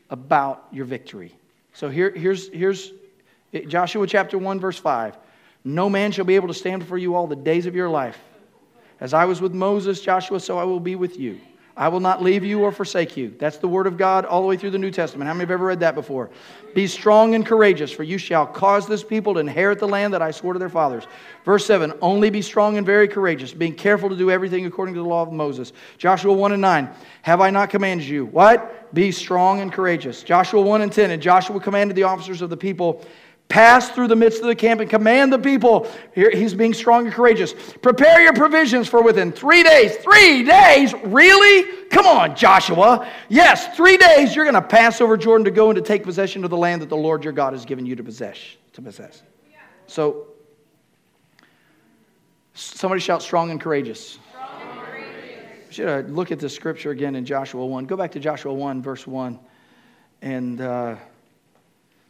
about your victory. So here, here's, here's eh, Joshua chapter 1, verse 5. No man shall be able to stand before you all the days of your life. As I was with Moses, Joshua, so I will be with you. I will not leave you or forsake you. That's the word of God all the way through the New Testament. How many have ever read that before? Be strong and courageous, for you shall cause this people to inherit the land that I swore to their fathers. Verse 7 Only be strong and very courageous, being careful to do everything according to the law of Moses. Joshua 1 and 9 Have I not commanded you? What? Be strong and courageous. Joshua 1 and 10 And Joshua commanded the officers of the people Pass through the midst of the camp and command the people. Here, he's being strong and courageous. Prepare your provisions for within three days. Three days? Really? Come on, Joshua. Yes, three days you're going to pass over Jordan to go and to take possession of the land that the Lord your God has given you to possess. To possess. So, somebody shout strong and courageous. Strong and courageous. Should I look at the scripture again in Joshua 1? Go back to Joshua 1, verse 1. And uh,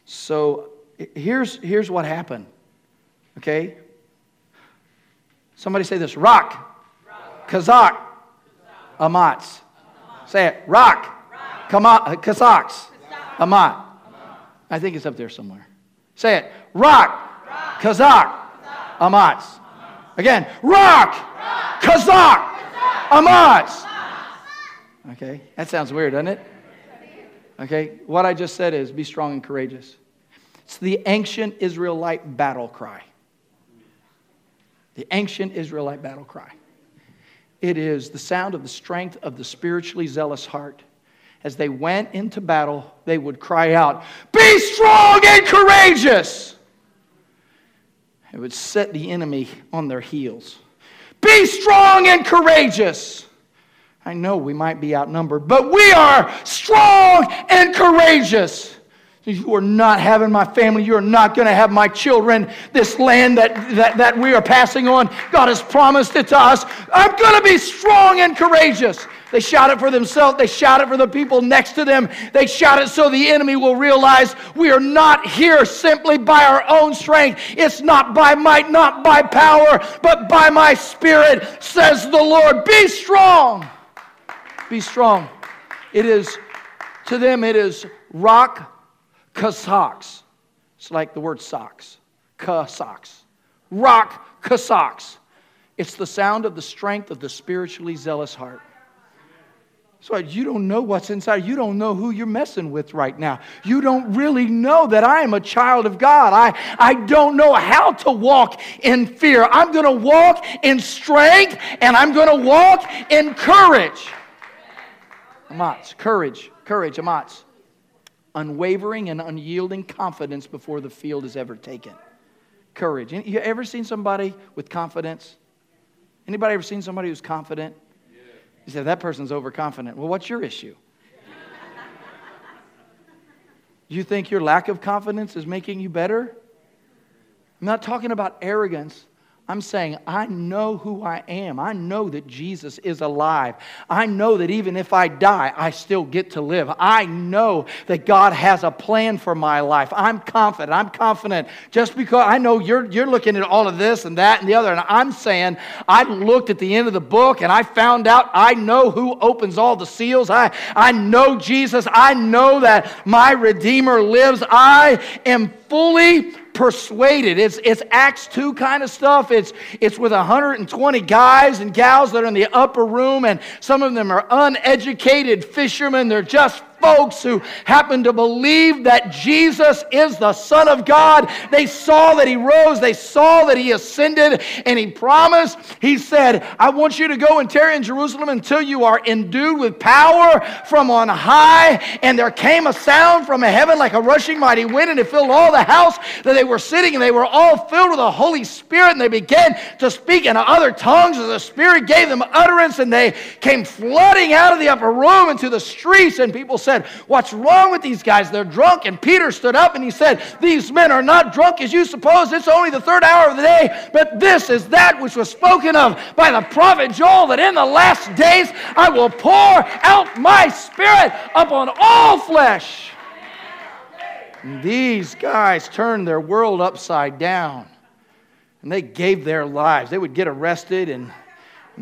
so here's, here's what happened. Okay? Somebody say this rock. Kazakh, Amats. Say it rock, rock. Kama, uh, Kazakhs, Amat. I think it's up there somewhere. Say it rock, rock. Kazakh, Amats. Again, rock, rock. Kazakh, Amats. Okay, that sounds weird, doesn't it? Okay, what I just said is be strong and courageous. It's the ancient Israelite battle cry. The ancient Israelite battle cry. It is the sound of the strength of the spiritually zealous heart. As they went into battle, they would cry out, Be strong and courageous! It would set the enemy on their heels. Be strong and courageous! I know we might be outnumbered, but we are strong and courageous. You are not having my family. You are not going to have my children. This land that, that, that we are passing on, God has promised it to us. I'm going to be strong and courageous. They shout it for themselves. They shout it for the people next to them. They shout it so the enemy will realize we are not here simply by our own strength. It's not by might, not by power, but by my spirit, says the Lord. Be strong. Be strong. It is, to them, it is rock Kazakhs. It's like the word socks. Kazakhs. Rock Kazakhs. It's the sound of the strength of the spiritually zealous heart. So you don't know what's inside. You don't know who you're messing with right now. You don't really know that I am a child of God. I, I don't know how to walk in fear. I'm going to walk in strength and I'm going to walk in courage. Amatz, courage, courage, Amatz unwavering and unyielding confidence before the field is ever taken. Courage. You ever seen somebody with confidence? Anybody ever seen somebody who's confident? You say, that person's overconfident. Well, what's your issue? you think your lack of confidence is making you better? I'm not talking about arrogance. I'm saying, I know who I am. I know that Jesus is alive. I know that even if I die, I still get to live. I know that God has a plan for my life. I'm confident. I'm confident just because I know you're, you're looking at all of this and that and the other. And I'm saying, I looked at the end of the book and I found out I know who opens all the seals. I, I know Jesus. I know that my Redeemer lives. I am fully persuaded. It's, it's Acts 2 kind of stuff. It's, it's with 120 guys and gals that are in the upper room, and some of them are uneducated fishermen. They're just folks who happen to believe that Jesus is the Son of God. They saw that He rose, they saw that He ascended, and He promised, He said, I want you to go and tarry in Jerusalem until you are endued with power from on high. And there came a sound from heaven like a rushing mighty wind, and it filled all the house that they were sitting, and they were all filled with the Holy Spirit, and they began to speak in other tongues as the Spirit gave them utterance, and they came flooding out of the upper room into the streets, and people said, said, What's wrong with these guys? They're drunk. And Peter stood up and he said, These men are not drunk as you suppose. It's only the third hour of the day. But this is that which was spoken of by the prophet Joel that in the last days I will pour out my spirit upon all flesh. And these guys turned their world upside down and they gave their lives. They would get arrested and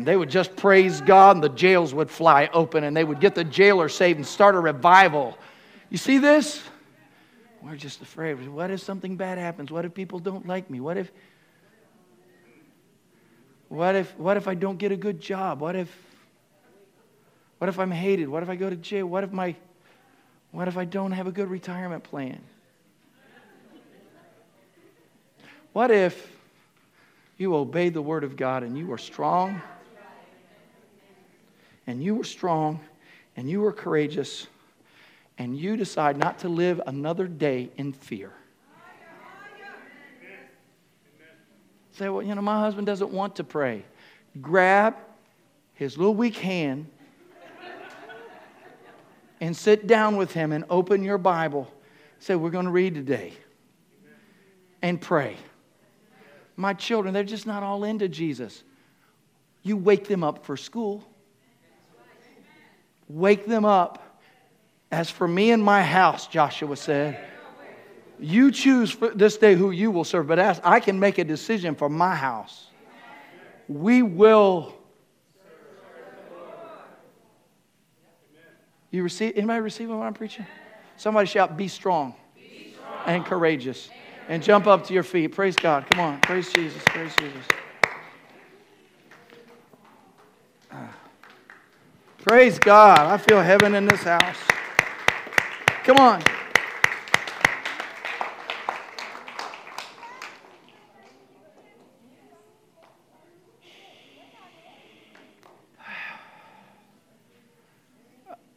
and they would just praise God, and the jails would fly open, and they would get the jailer saved and start a revival. You see this? We're just afraid. What if something bad happens? What if people don't like me? What if what if what if I don't get a good job? What if what if I'm hated? What if I go to jail? What if my what if I don't have a good retirement plan? What if you obey the word of God and you are strong and you were strong and you were courageous and you decide not to live another day in fear. Say, well, you know, my husband doesn't want to pray. Grab his little weak hand and sit down with him and open your Bible. Say, we're going to read today and pray. My children, they're just not all into Jesus. You wake them up for school. Wake them up. As for me and my house, Joshua said, you choose this day who you will serve, but as I can make a decision for my house, we will. You receive? Anybody receiving what I'm preaching? Somebody shout, "Be strong, be strong. and courageous." and jump up to your feet. Praise God. Come on. Praise Jesus. Praise Jesus. Praise God. I feel heaven in this house. Come on.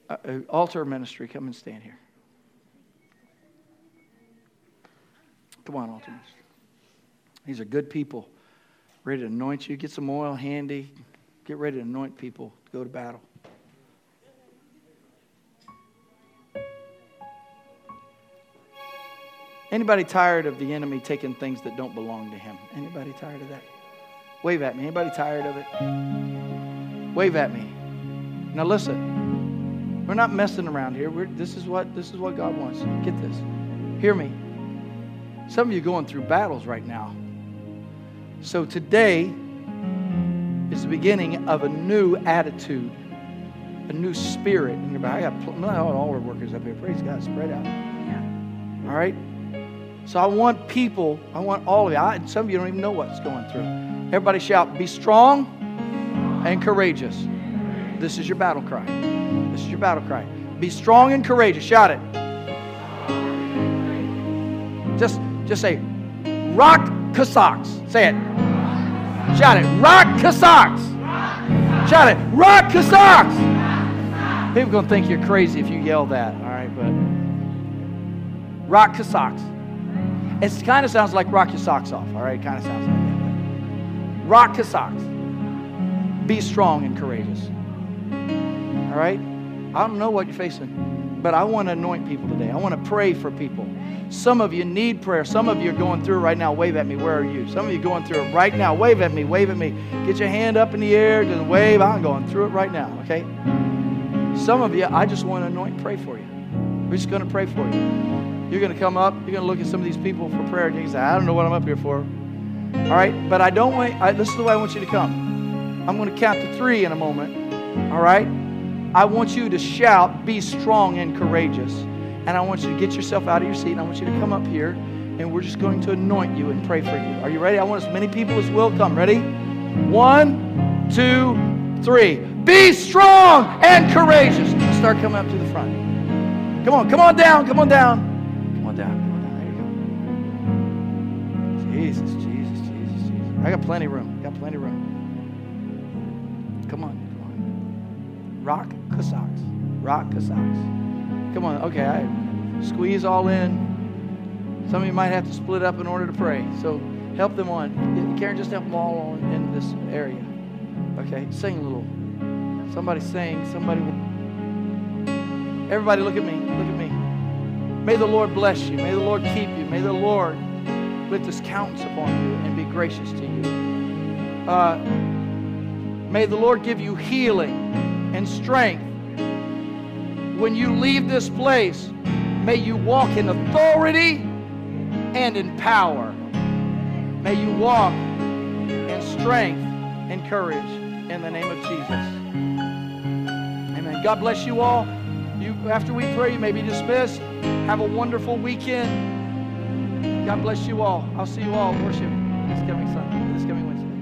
Uh, uh, altar ministry, come and stand here. Come on, Ultimus. These are good people ready to anoint you. Get some oil handy. Get ready to anoint people to go to battle. Anybody tired of the enemy taking things that don't belong to him? Anybody tired of that? Wave at me. Anybody tired of it? Wave at me. Now listen. We're not messing around here. We're, this is what this is what God wants. Get this. Hear me. Some of you going through battles right now. So today is the beginning of a new attitude, a new spirit in your body. I got all our workers up here. Praise God, spread out. All right. So I want people. I want all of you. I, some of you don't even know what's going through. Everybody shout, "Be strong and courageous." This is your battle cry. This is your battle cry. Be strong and courageous. Shout it. Just just say, rock Cossacks. Say it. Shout it. Rock Cossacks. Shout it. Rock Cossacks. People to think you're crazy if you yell that. All right, but rock Cossacks. It kind of sounds like rock your socks off. All right, it kind of sounds like that. Rock your socks. Be strong and courageous. All right? I don't know what you're facing, but I want to anoint people today. I want to pray for people. Some of you need prayer. Some of you are going through right now. Wave at me. Where are you? Some of you going through it right now. Wave at me. Wave at me. Get your hand up in the air. Just wave. I'm going through it right now. Okay? Some of you, I just want to anoint pray for you. We're just going to pray for you. You're going to come up. You're going to look at some of these people for prayer. And you say, I don't know what I'm up here for. All right? But I don't want, I, this is the way I want you to come. I'm going to count to three in a moment. All right? I want you to shout, be strong and courageous. And I want you to get yourself out of your seat and I want you to come up here and we're just going to anoint you and pray for you. Are you ready? I want as many people as will come. Ready? One, two, three. Be strong and courageous. Start coming up to the front. Come on, come on down, come on down. Down. There you go. Jesus, Jesus, Jesus, Jesus. I got plenty of room. Got plenty of room. Come on, come on. Rock Cossacks. Rock Cossacks. Come on, okay, I squeeze all in. Some of you might have to split up in order to pray. So help them on. Karen, just help them all on in this area. Okay, sing a little. Somebody sing. Somebody. Everybody, look at me. Look at me. May the Lord bless you. May the Lord keep you. May the Lord lift his countenance upon you and be gracious to you. Uh, may the Lord give you healing and strength when you leave this place, may you walk in authority and in power. May you walk in strength and courage in the name of Jesus. Amen. God bless you all. You, after we pray, you may be dismissed. Have a wonderful weekend. God bless you all. I'll see you all worship this coming Sunday, this coming Wednesday.